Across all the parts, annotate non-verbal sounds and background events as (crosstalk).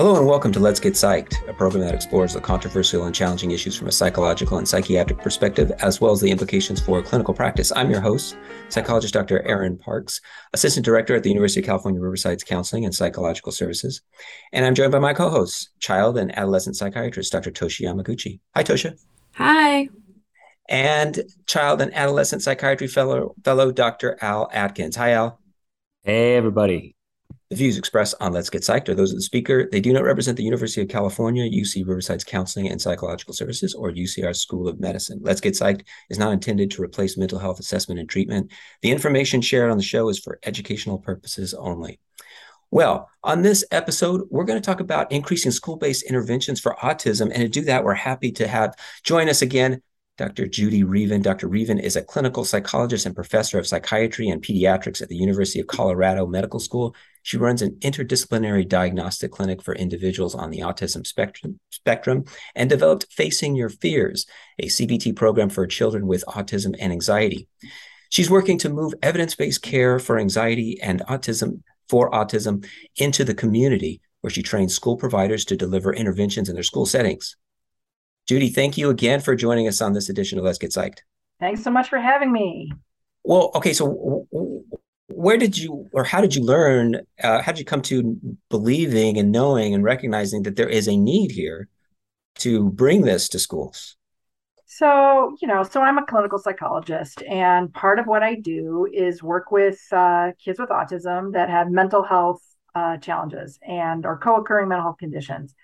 Hello and welcome to Let's Get Psyched, a program that explores the controversial and challenging issues from a psychological and psychiatric perspective, as well as the implications for clinical practice. I'm your host, psychologist Dr. Aaron Parks, Assistant Director at the University of California Riverside's Counseling and Psychological Services. And I'm joined by my co host, child and adolescent psychiatrist Dr. Toshi Yamaguchi. Hi, Tosha. Hi. And child and adolescent psychiatry fellow, fellow Dr. Al Atkins. Hi, Al. Hey, everybody. The views expressed on Let's Get Psyched are those of the speaker. They do not represent the University of California, UC Riverside's Counseling and Psychological Services, or UCR School of Medicine. Let's Get Psyched is not intended to replace mental health assessment and treatment. The information shared on the show is for educational purposes only. Well, on this episode, we're going to talk about increasing school based interventions for autism. And to do that, we're happy to have join us again Dr. Judy Reaven. Dr. Reaven is a clinical psychologist and professor of psychiatry and pediatrics at the University of Colorado Medical School. She runs an interdisciplinary diagnostic clinic for individuals on the autism spectrum, spectrum and developed Facing Your Fears, a CBT program for children with autism and anxiety. She's working to move evidence-based care for anxiety and autism for autism into the community where she trains school providers to deliver interventions in their school settings. Judy, thank you again for joining us on this edition of Let's Get Psyched. Thanks so much for having me. Well, okay, so where did you, or how did you learn, uh, how did you come to believing and knowing and recognizing that there is a need here to bring this to schools? So, you know, so I'm a clinical psychologist, and part of what I do is work with uh, kids with autism that have mental health uh, challenges and or co-occurring mental health conditions.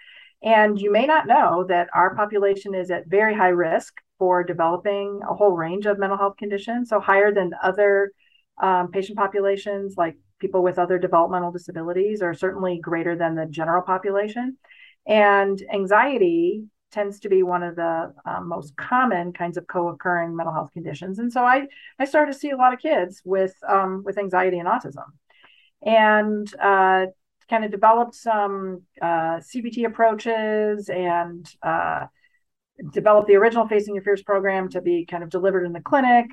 And you may not know that our population is at very high risk for developing a whole range of mental health conditions, so higher than other um, patient populations, like people with other developmental disabilities, are certainly greater than the general population. And anxiety tends to be one of the um, most common kinds of co-occurring mental health conditions. And so I I started to see a lot of kids with um, with anxiety and autism. And uh, kind of developed some uh, CBT approaches and uh, developed the original Facing Your Fears program to be kind of delivered in the clinic.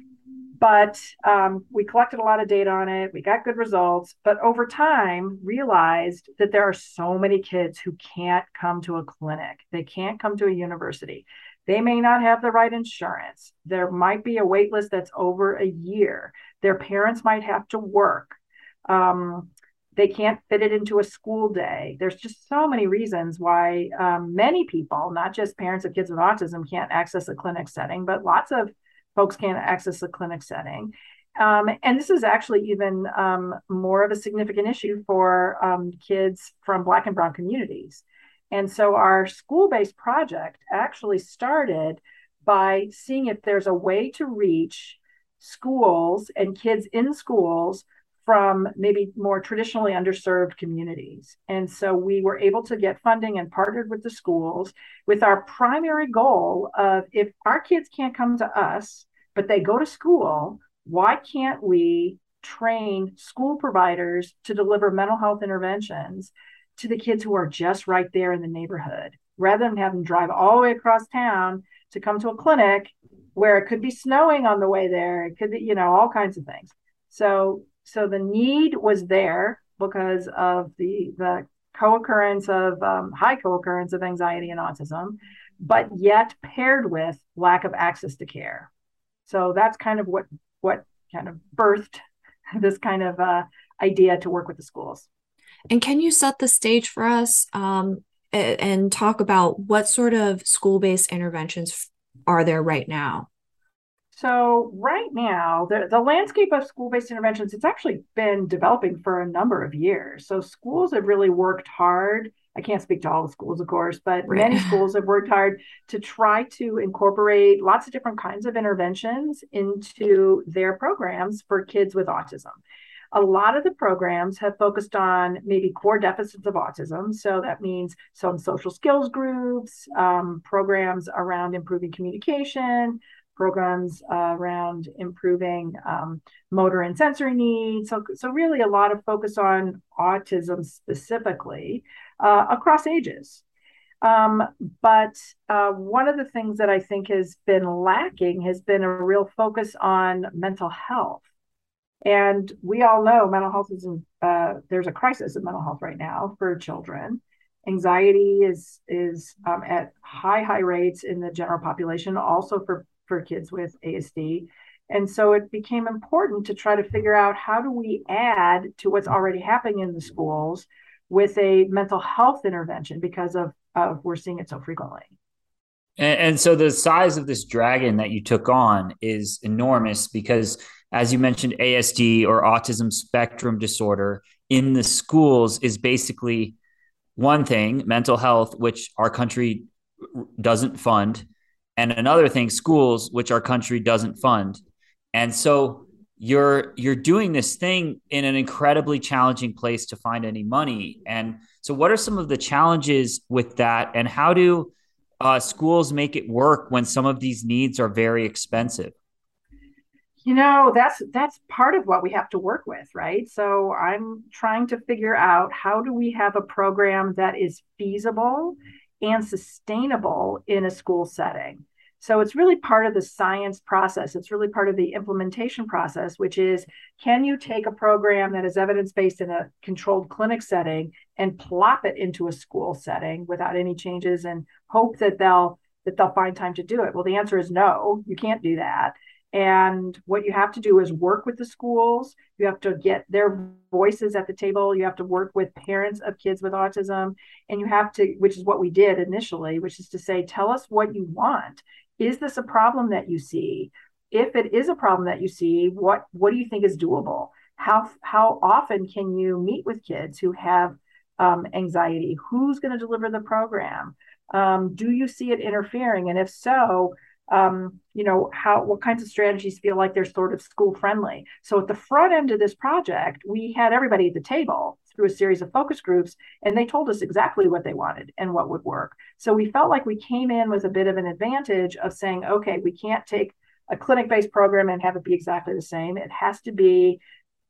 But um, we collected a lot of data on it. We got good results. But over time, realized that there are so many kids who can't come to a clinic. They can't come to a university. They may not have the right insurance. There might be a wait list that's over a year. Their parents might have to work. Um, they can't fit it into a school day. There's just so many reasons why um, many people, not just parents of kids with autism, can't access a clinic setting, but lots of folks can't access a clinic setting. Um, and this is actually even um, more of a significant issue for um, kids from Black and Brown communities. And so our school based project actually started by seeing if there's a way to reach schools and kids in schools from maybe more traditionally underserved communities. And so we were able to get funding and partnered with the schools with our primary goal of if our kids can't come to us, but they go to school, why can't we train school providers to deliver mental health interventions to the kids who are just right there in the neighborhood rather than have them drive all the way across town to come to a clinic where it could be snowing on the way there it could be you know all kinds of things so so the need was there because of the the co-occurrence of um, high co-occurrence of anxiety and autism, but yet paired with lack of access to care. So that's kind of what what kind of birthed (laughs) this kind of uh, idea to work with the schools. And can you set the stage for us um, and, talk about what sort of school-based interventions are there right now? So right now, the, the landscape of school-based interventions, it's actually been developing for a number of years. So schools have really worked hard. I can't speak to all the schools, of course, but right. many (laughs) schools have worked hard to try to incorporate lots of different kinds of interventions into their programs for kids with autism. A lot of the programs have focused on maybe core deficits of autism. So that means some social skills groups, um, programs around improving communication, programs uh, around improving um, motor and sensory needs. So, so really a lot of focus on autism specifically uh, across ages. Um, but uh, one of the things that I think has been lacking has been a real focus on mental health. And we all know mental health is, in, uh, there's a crisis of mental health right now for children. Anxiety is is um, at high high rates in the general population, also for for kids with ASD. And so it became important to try to figure out how do we add to what's already happening in the schools with a mental health intervention because of, of we're seeing it so frequently. And, and so the size of this dragon that you took on is enormous because, as you mentioned, ASD or autism spectrum disorder in the schools is basically one thing, mental health, which our country doesn't fund, and another thing, schools, which our country doesn't fund. And so you're you're doing this thing in an incredibly challenging place to find any money. And so, what are some of the challenges with that, and how do uh, schools make it work when some of these needs are very expensive? you know that's that's part of what we have to work with right so i'm trying to figure out how do we have a program that is feasible and sustainable in a school setting so it's really part of the science process. It's really part of the implementation process, which is can you take a program that is evidence based in a controlled clinic setting and plop it into a school setting without any changes and hope that they'll that they'll find time to do it? Well, the answer is no, you can't do that. And what you have to do is work with the schools. You have to get their voices at the table. You have to work with parents of kids with autism. And you have to, which is what we did initially, which is to say, tell us what you want is this a problem that you see if it is a problem that you see what what do you think is doable how how often can you meet with kids who have um, anxiety who's going to deliver the program um, do you see it interfering and if so um, you know how what kinds of strategies feel like they're sort of school friendly so at the front end of this project we had everybody at the table through a series of focus groups and they told us exactly what they wanted and what would work. So we felt like we came in with a bit of an advantage of saying okay we can't take a clinic based program and have it be exactly the same. It has to be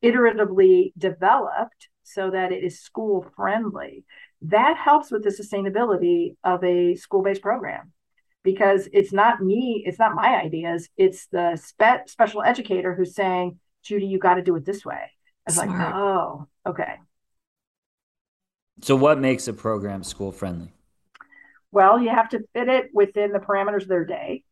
iteratively developed so that it is school friendly that helps with the sustainability of a school based program because it's not me, it's not my ideas, it's the spe- special educator who's saying, Judy, you got to do it this way. It's like, oh, okay. So, what makes a program school friendly? Well, you have to fit it within the parameters of their day.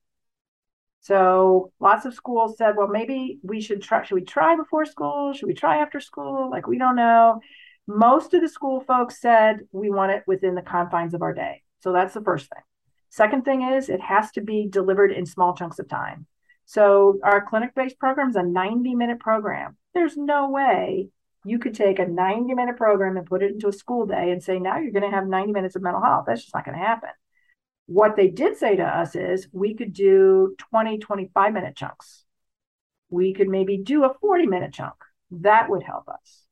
So, lots of schools said, well, maybe we should try. Should we try before school? Should we try after school? Like, we don't know. Most of the school folks said we want it within the confines of our day. So, that's the first thing. Second thing is it has to be delivered in small chunks of time. So our clinic-based program is a 90-minute program. There's no way you could take a 90-minute program and put it into a school day and say, now you're going to have 90 minutes of mental health. That's just not going to happen. What they did say to us is we could do 20, 25 minute chunks. We could maybe do a 40 minute chunk. That would help us.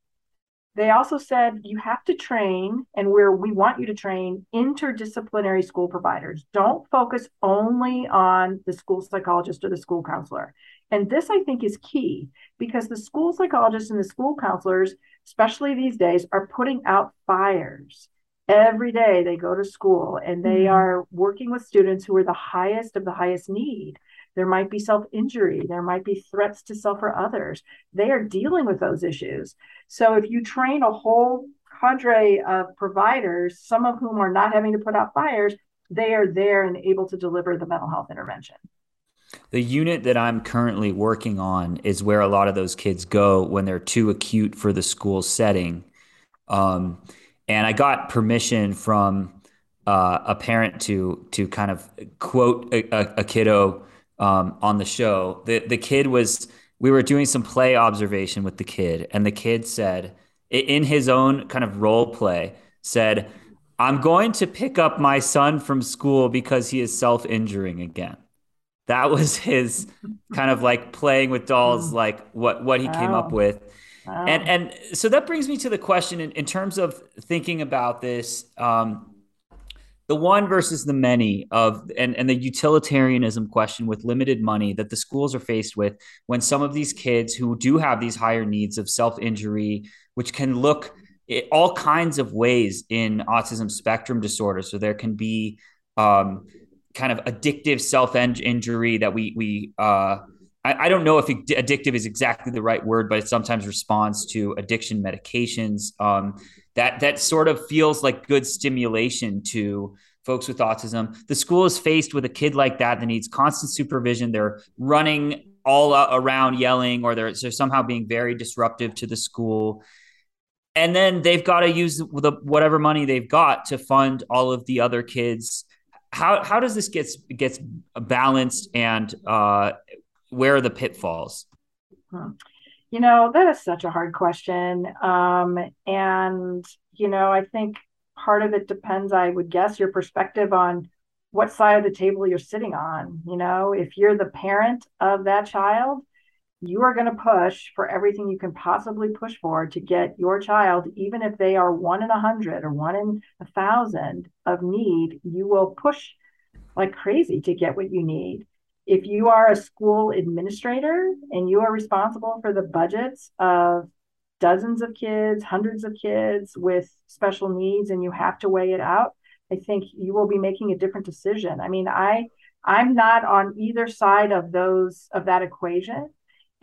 They also said you have to train, and where we want you to train interdisciplinary school providers. Don't focus only on the school psychologist or the school counselor. And this, I think, is key because the school psychologists and the school counselors, especially these days, are putting out fires. Every day they go to school and they mm-hmm. are working with students who are the highest of the highest need. There might be self injury. There might be threats to self or others. They are dealing with those issues. So if you train a whole cadre of providers, some of whom are not having to put out fires, they are there and able to deliver the mental health intervention. The unit that I'm currently working on is where a lot of those kids go when they're too acute for the school setting. Um, and I got permission from uh, a parent to to kind of quote a, a, a kiddo um, on the show. The the kid was we were doing some play observation with the kid, and the kid said in his own kind of role play said, "I'm going to pick up my son from school because he is self injuring again." That (laughs) was his kind of like playing with dolls, like what what he wow. came up with. Wow. And and so that brings me to the question in, in terms of thinking about this. Um, the one versus the many of and, and the utilitarianism question with limited money that the schools are faced with when some of these kids who do have these higher needs of self-injury which can look all kinds of ways in autism spectrum disorder. So there can be um, kind of addictive self-injury that we we uh, I, I, don't know if addictive is exactly the right word but it sometimes responds to addiction medications um, that that sort of feels like good stimulation to folks with autism. The school is faced with a kid like that that needs constant supervision. They're running all around yelling, or they're, they're somehow being very disruptive to the school. And then they've got to use the, whatever money they've got to fund all of the other kids. How how does this gets gets balanced, and uh, where are the pitfalls? You know, that is such a hard question. Um, and, you know, I think part of it depends, I would guess, your perspective on what side of the table you're sitting on. You know, if you're the parent of that child, you are going to push for everything you can possibly push for to get your child, even if they are one in a hundred or one in a thousand of need, you will push like crazy to get what you need if you are a school administrator and you are responsible for the budgets of dozens of kids, hundreds of kids with special needs, and you have to weigh it out, I think you will be making a different decision. I mean, I I'm not on either side of those of that equation.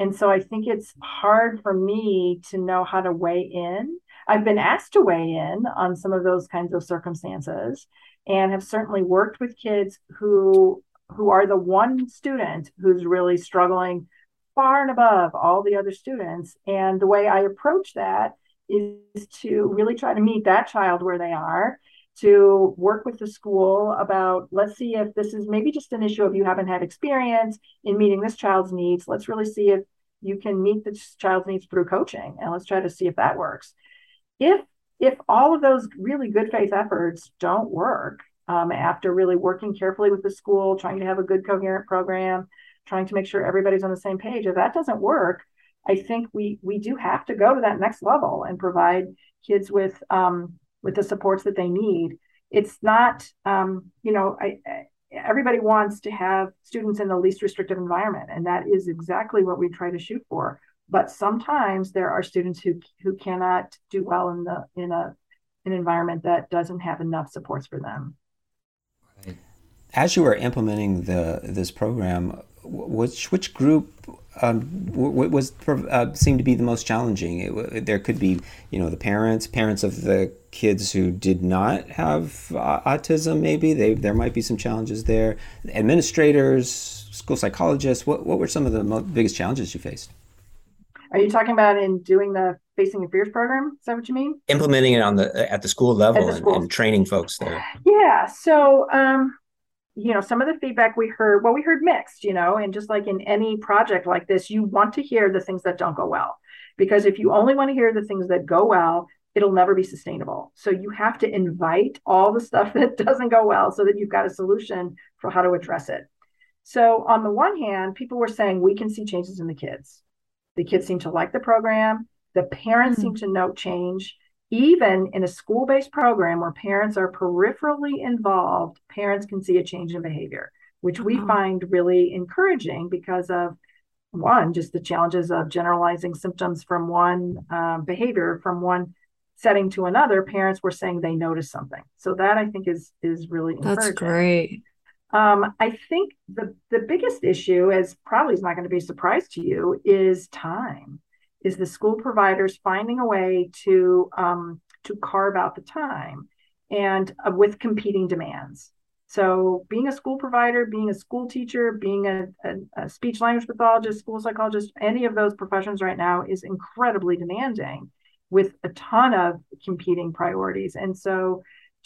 And so I think it's hard for me to know how to weigh in. I've been asked to weigh in on some of those kinds of circumstances and have certainly worked with kids who who are the one student who's really struggling far and above all the other students. And the way I approach that is to really try to meet that child where they are, to work with the school about let's see if this is maybe just an issue of you haven't had experience in meeting this child's needs. Let's really see if you can meet this child's needs through coaching and let's try to see if that works. If if all of those really good faith efforts don't work, um, after really working carefully with the school, trying to have a good coherent program, trying to make sure everybody's on the same page. If that doesn't work, I think we we do have to go to that next level and provide kids with um, with the supports that they need. It's not, um, you know, I, I, everybody wants to have students in the least restrictive environment, and that is exactly what we try to shoot for. But sometimes there are students who who cannot do well in the in a an environment that doesn't have enough supports for them as you were implementing the this program, which which group um, was uh, seemed to be the most challenging? It, there could be, you know, the parents, parents of the kids who did not have uh, autism. Maybe they there might be some challenges there. Administrators, school psychologists. What what were some of the most, biggest challenges you faced? Are you talking about in doing the Facing Your Fears program? Is that what you mean? Implementing it on the at the school level the and, and, training folks there. Yeah. So. Um, you know some of the feedback we heard well we heard mixed you know and just like in any project like this you want to hear the things that don't go well. Because if you only want to hear the things that go well it'll never be sustainable. So you have to invite all the stuff (laughs) that doesn't go well so that you've got a solution for how to address it. So on the one hand people were saying we can see changes in the kids. The kids seem to like the program. The parents mm-hmm. seem to note change even in a school based program where parents are peripherally involved, parents can see a change in behavior, which we uh-huh. find really encouraging because of one, just the challenges of generalizing symptoms from one uh, behavior from one setting to another. Parents were saying they noticed something, so that I think is is really encouraging. That's great. Um, I think the the biggest issue, as probably is not going to be a surprise to you, is time is the school providers finding a way to um, to carve out the time and uh, with competing demands. So being a school provider being a school teacher being a, a, a, speech language pathologist school psychologist any of those professions right now is incredibly demanding with a ton of competing priorities. And so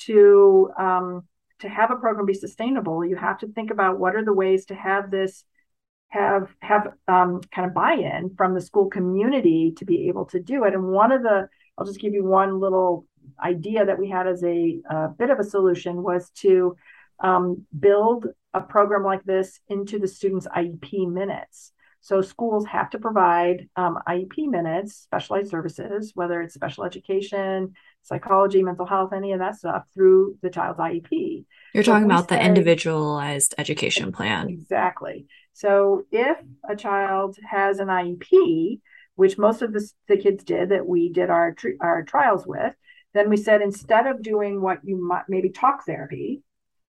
to um, to have a program be sustainable you have to think about what are the ways to have this have have um, kind of buy-in from the school community to be able to do it. And one of the, I'll just give you one little idea that we had as a, a bit of a solution was to um, build a program like this into the students' IEP minutes. So schools have to provide um, IEP minutes, specialized services, whether it's special education, psychology, mental health, any of that stuff through the child's IEP. You're talking about the individualized education plan. Exactly. So if a child has an IEP, which most of the, the kids did that we did our, our trials with, then we said instead of doing what you might maybe talk therapy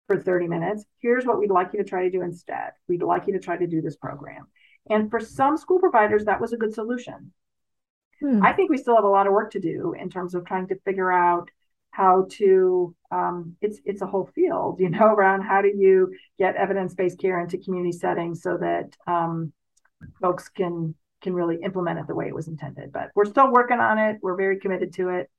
for 30 minutes, here's what we'd like you to try to do instead. We'd like you to try to do this program. And for some school providers, that was a good solution. hmm. I think we still have a lot of work to do in terms of trying to figure out how to um, it's it's a whole field you know (laughs) around how do you get evidence-based care into community settings so that um, folks can can really implement it the way it was intended. But we're still working on it. We're very committed to it.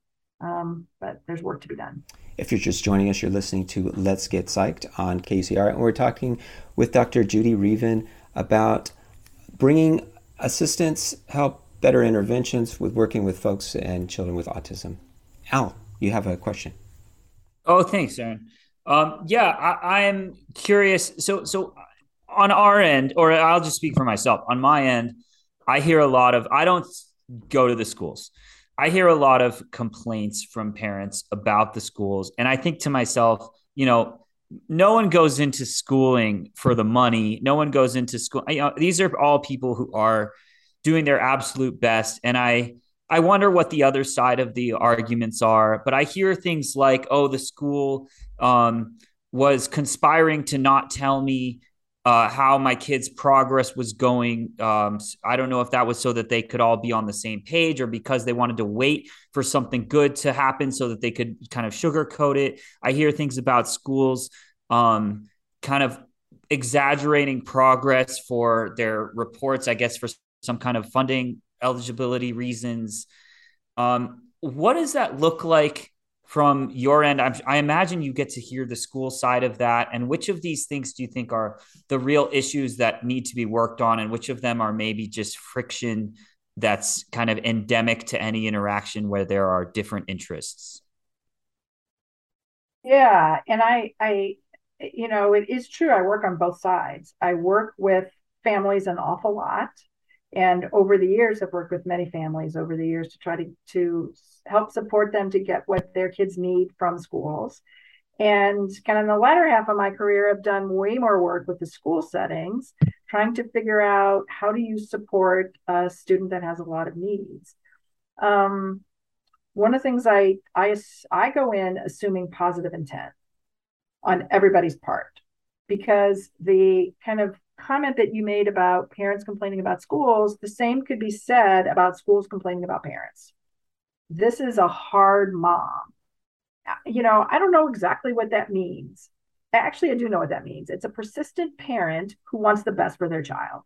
Um, but there's work to be done. If you're just joining us you're listening to let's get psyched on KUCR and we're talking with dr judy reaven about bringing assistance help better interventions with working with folks and children with autism. Al you have a question. Oh, thanks, Aaron. Um, yeah, I, I'm curious. So, so on our end, or I'll just speak for myself. On my end, I hear a lot of. I don't go to the schools. I hear a lot of complaints from parents about the schools, and I think to myself, you know, no one goes into schooling for the money. No one goes into school. You know, these are all people who are doing their absolute best, and I I wonder what the other side of the arguments are, but I hear things like, oh, the school um, was conspiring to not tell me uh, how my kid's progress was going. Um, I don't know if that was so that they could all be on the same page or because they wanted to wait for something good to happen so that they could kind of sugarcoat it. I hear things about schools um, kind of exaggerating progress for their reports, I guess, for some kind of funding eligibility reasons. Um, what does that look like from your end? I'm, I imagine you get to hear the school side of that. And which of these things do you think are the real issues that need to be worked on, and which of them are maybe just friction that's kind of endemic to any interaction where there are different interests? Yeah, and I, I, you know, it is true. I work on both sides. I work with families an awful lot and over the years i've worked with many families over the years to try to, to help support them to get what their kids need from schools. And kind of in the latter half of my career i've done way more work with the school settings trying to figure out how do you support a student that has a lot of needs. Um, one of the things I, I i go in assuming positive intent on everybody's part because the kind of comment that you made about parents complaining about schools, the same could be said about schools complaining about parents. This is a hard mom. You know, I don't know exactly what that means. Actually, I do know what that means. It's a persistent parent who wants the best for their child.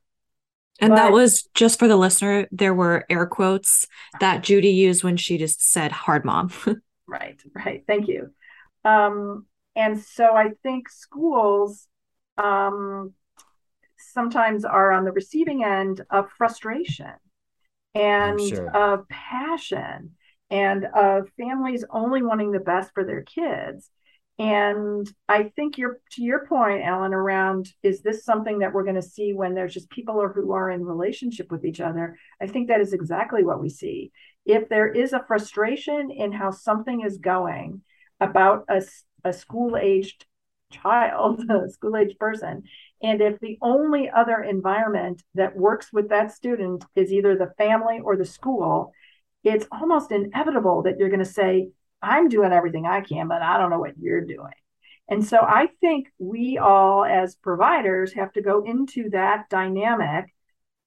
And but, that was just for the listener, there were air quotes that Judy used when she just said hard mom. (laughs) right, right. Thank you. Um, and so I think schools um, sometimes are on the receiving end of frustration and sure. of passion and of families only wanting the best for their kids. And I think you're to your point, Alan, around is this something that we're going to see when there's just people or who are in relationship with each other? I think that is exactly what we see. If there is a frustration in how something is going about a, a school aged child, (laughs) a school age person, and if the only other environment that works with that student is either the family or the school, it's almost inevitable that you're going to say, I'm doing everything I can, but I don't know what you're doing. And so I think we all, as providers, have to go into that dynamic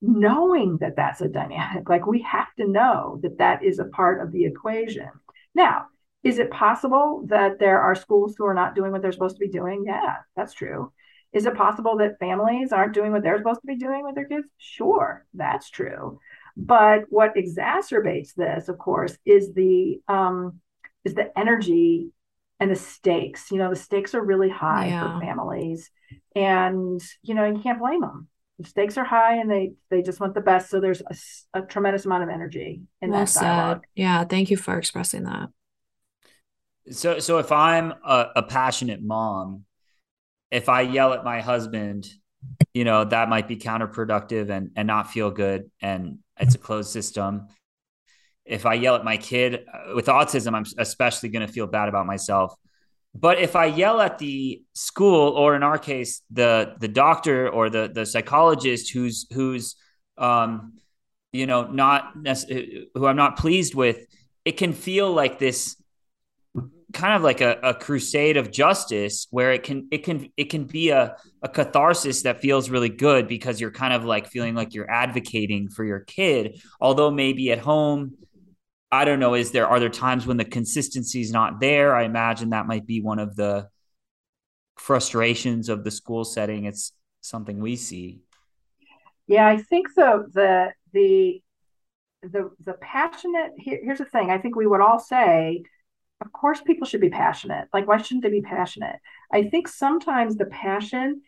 knowing that that's a dynamic. Like we have to know that that is a part of the equation. Now, is it possible that there are schools who are not doing what they're supposed to be doing? Yeah, that's true. Is it possible that families aren't doing what they're supposed to be doing with their kids? Sure, that's true. But what exacerbates this, of course, is the um, is the energy and the stakes. You know, the stakes are really high yeah. for families, and you know, you can't blame them. The stakes are high, and they they just want the best. So there's a, a tremendous amount of energy in well that dialogue. Said. Yeah, thank you for expressing that. So, so if I'm a, a passionate mom if I yell at my husband, you know, that might be counterproductive and and not feel good and it's a closed system. If I yell at my kid uh, with autism, I'm especially going to feel bad about myself. But if I yell at the school or in our case the the doctor or the the psychologist who's who's um you know not who I'm not pleased with, it can feel like this kind of like a, a, crusade of justice where it can it can it can be a, a catharsis that feels really good because you're kind of like feeling like you're advocating for your kid. Although maybe at home i don't know is there are there times when the consistency is not there? I imagine that might be one of the frustrations of the school setting. It's something we see. Yeah i think so. The the the the passionate here, here's the thing. I think we would all say of course people should be passionate. Like why shouldn't they be passionate? I think sometimes the passion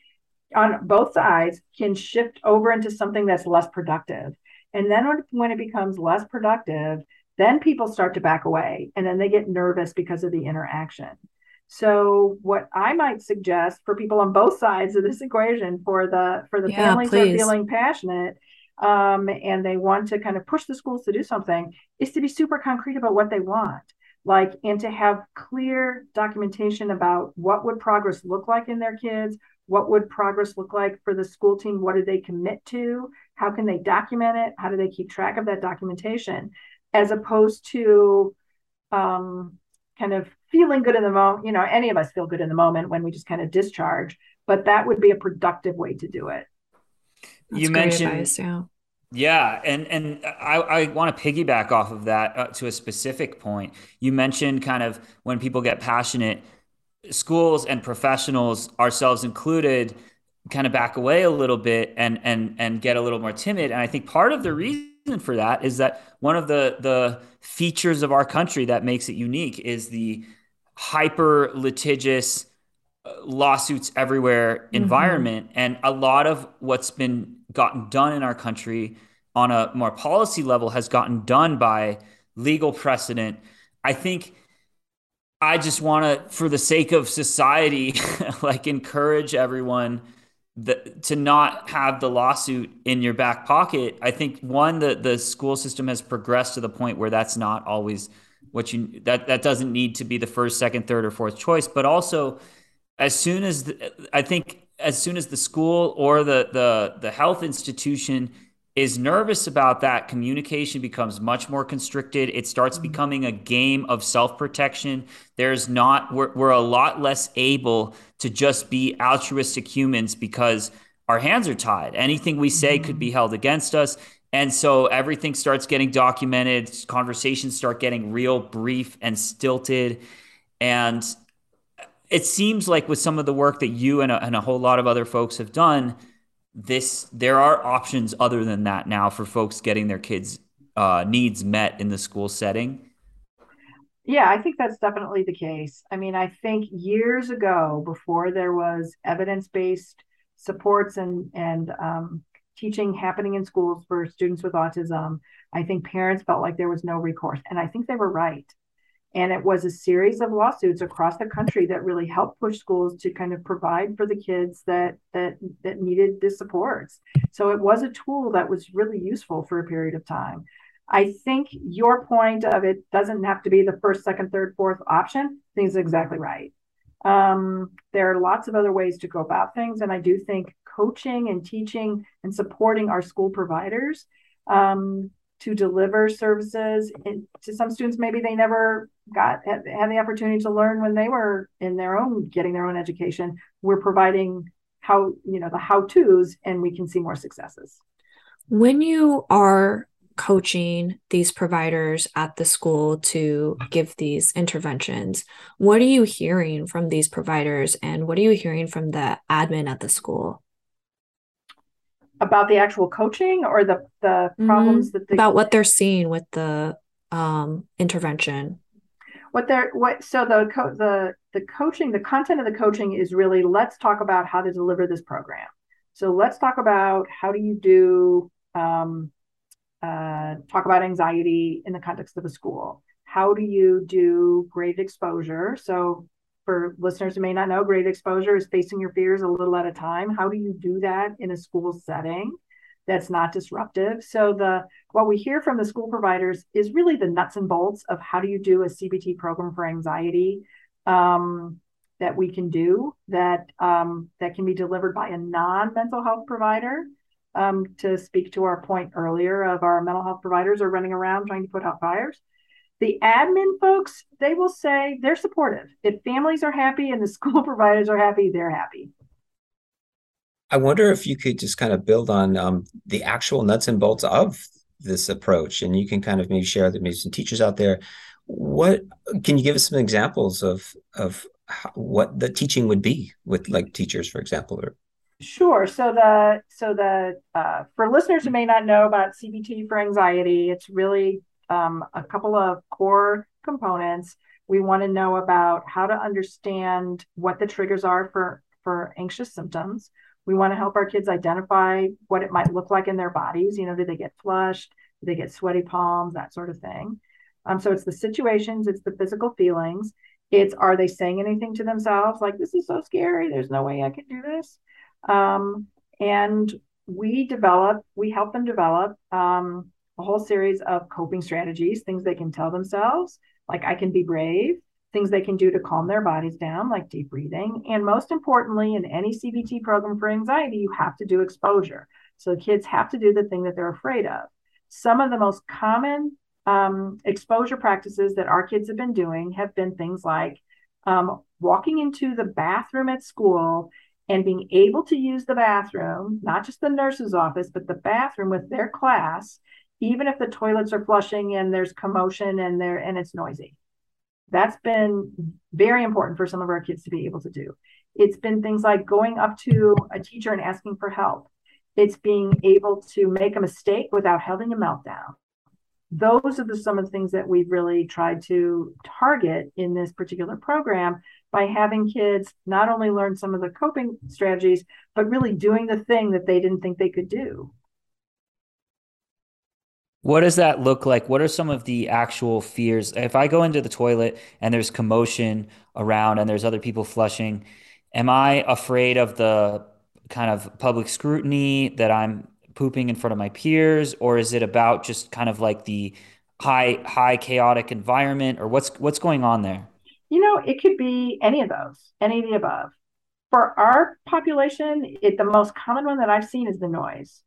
on both sides can shift over into something that's less productive. And then when, it becomes less productive then people start to back away and then they get nervous because of the interaction. So what i might suggest for people on both sides of this equation for the for the yeah, families please. that are feeling passionate um, and they want to kind of push the schools to do something is to be super concrete about what they want like and to have clear documentation about what would progress look like in their kids what would progress look like for the school team what do they commit to how can they document it how do they keep track of that documentation as opposed to um, kind of feeling good in the moment you know any of us feel good in the moment when we just kind of discharge but that would be a productive way to do it That's you mentioned advice, yeah. Yeah, and and I, I want to piggyback off of that uh, to a specific point. You mentioned kind of when people get passionate, schools and professionals, ourselves included, kind of back away a little bit and and and get a little more timid. And I think part of the reason for that is that one of the the features of our country that makes it unique is the hyper litigious lawsuits everywhere mm-hmm. environment mm-hmm. and a lot of what's been gotten done in our country on a more policy level has gotten done by legal precedent. I think I just want to, for the sake of society, (laughs) like encourage everyone that, to not have the lawsuit in your back pocket. I think one, the the school system has progressed to the point where that's not always what you that that doesn't need to be the first, second, third, or fourth choice. But also, as soon as the, I think as soon as the school or the the the health institution is nervous about that communication becomes much more constricted. It starts mm-hmm. becoming a game of self-protection. There's not we're, we're a lot less able to just be altruistic humans because our hands are tied. Anything we say could be mm-hmm. held against us. And so everything starts getting documented. Conversations start getting real brief and stilted. And it seems like with some of the work that you and a, and a whole lot of other folks have done, this there are options other than that now for folks getting their kids' uh, needs met in the school setting. Yeah, I think that's definitely the case. I mean, I think years ago, before there was evidence-based supports and and um, teaching happening in schools for students with autism, I think parents felt like there was no recourse, and I think they were right. And it was a series of lawsuits across the country that really helped push schools to kind of provide for the kids that that that needed the supports. So it was a tool that was really useful for a period of time. I think your point of it doesn't have to be the first, second, third, fourth option. I is exactly right. Um, there are lots of other ways to go about things, and I do think coaching and teaching and supporting our school providers um, to deliver services. To some students maybe they never got had, had the opportunity to learn when they were in their own getting their own education. We're providing how you know the how to's and we can see more successes. When you are coaching these providers at the school to give these interventions what are you hearing from these providers and what are you hearing from the admin at the school about the actual coaching or the the mm-hmm. problems that they, about what they're seeing with the um, intervention. What they're what so the co- the the coaching the content of the coaching is really let's talk about how to deliver this program. So let's talk about how do you do um, uh, talk about anxiety in the context of a school. How do you do grade exposure? So for listeners who may not know, grade exposure is facing your fears a little at a time. How do you do that in a school setting that's not disruptive? So the what we hear from the school providers is really the nuts and bolts of how do you do a CBT program for anxiety um, that we can do that um, that can be delivered by a non-mental health provider. Um, to speak to our point earlier of our mental health providers are running around trying to put out fires The admin folks, they will say they're supportive. If families are happy and the (laughs) school providers are happy, they're happy. I wonder if you could just kind of build on um, the actual nuts and bolts of this approach, and you can kind of maybe share that maybe some teachers out there. What can you give us some examples of of how, what the teaching would be with like teachers, for example, or Sure. So the so the uh, for listeners who may not know about CBT for anxiety, it's really um, a couple of core components. We want to know about how to understand what the triggers are for for anxious symptoms. We want to help our kids identify what it might look like in their bodies. You know, do they get flushed? Do they get sweaty palms? That sort of thing. Um, so it's the situations, it's the physical feelings. It's are they saying anything to themselves like this is so scary? There's no way I can do this. Um, and we develop, we help them develop um, a whole series of coping strategies, things they can tell themselves, like I can be brave, things they can do to calm their bodies down, like deep breathing. And most importantly, in any CBT program for anxiety, you have to do exposure. So kids have to do the thing that they're afraid of. Some of the most common um, exposure practices that our kids have been doing have been things like um, walking into the bathroom at school and being able to use the bathroom, not just the nurse's office, but the bathroom with their class, even if the toilets are flushing and there's commotion and there and it's noisy. That's been very important for some of our kids to be able to do. It's been things like going up to a teacher and asking for help. It's being able to make a mistake without having a meltdown. Those are the, some of the things that we've really tried to target in this particular program by having kids not only learn some of the coping strategies, but really doing the thing that they didn't think they could do. What does that look like? What are some of the actual fears? If I go into the toilet and there's commotion around and there's other people flushing, am I afraid of the kind of public scrutiny that I'm pooping in front of my peers or is it about just kind of like the high high chaotic environment or what's what's going on there? You know, it could be any of those, any of the above. For our population, it, the most common one that I've seen is the noise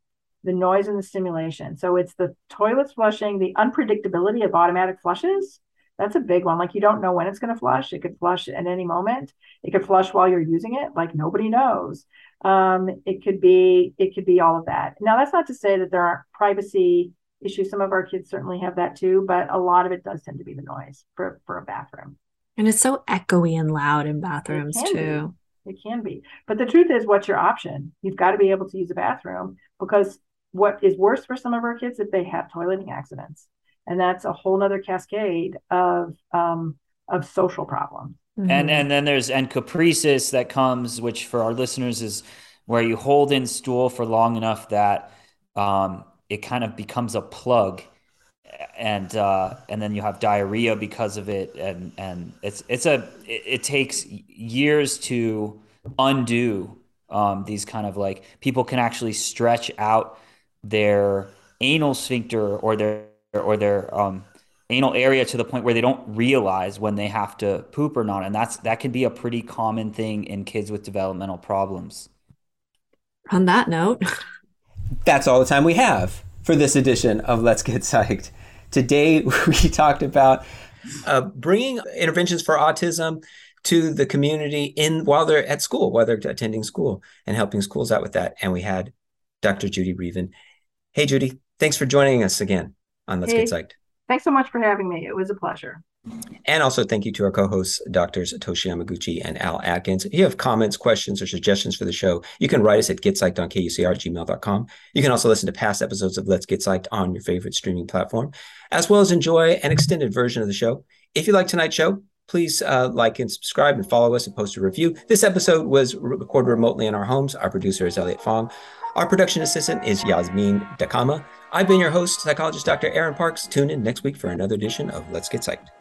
the noise and the stimulation. So it's the toilets flushing, the unpredictability of automatic flushes. That's a big one. Like you don't know when it's going to flush. It could flush at any moment. It could flush while you're using it. Like nobody knows. Um, it could be it could be all of that. Now that's not to say that there aren't privacy issues. Some of our kids certainly have that too, but a lot of it does tend to be the noise for for a bathroom. And it's so echoey and loud in bathrooms too. Be. It can be. But the truth is, what's your option? You've got to be able to use a bathroom because what is worse for some of our kids if they have toileting accidents. And that's a whole nother cascade of um, of social problems. Mm-hmm. and and then there's and encopresis that comes which for our listeners is where you hold in stool for long enough that um, it kind of becomes a plug. And uh, and then you have diarrhea because of it. And and it's it's a it, it takes years to undo um, these kind of like people can actually stretch out their anal sphincter or their or their um, anal area to the point where they don't realize when they have to poop or not, and that's that can be a pretty common thing in kids with developmental problems. On that note, that's all the time we have for this edition of Let's Get Psyched. Today (laughs) we talked about uh, bringing interventions for autism to the community in while they're at school, while they're attending school, and helping schools out with that. And we had Dr. Judy Reaven Hey, Judy, thanks for joining us again on Let's hey, Get Psyched. Thanks so much for having me. It was a pleasure. And also thank you to our co-hosts, Doctors Toshi Yamaguchi and Al Atkins. If you have comments, questions, or suggestions for the show, you can write us at getpsyched on kucr You can also listen to past episodes of Let's Get Psyched on your favorite streaming platform, as well as enjoy an extended version of the show. If you like tonight's show, please uh, like and subscribe and follow us and post a review. This episode was recorded remotely in our homes. Our producer is Elliot Fong. Our production assistant is Yasmin Dakama. I've been your host, psychologist Dr. Aaron Parks. Tune in next week for another edition of Let's Get Psyched.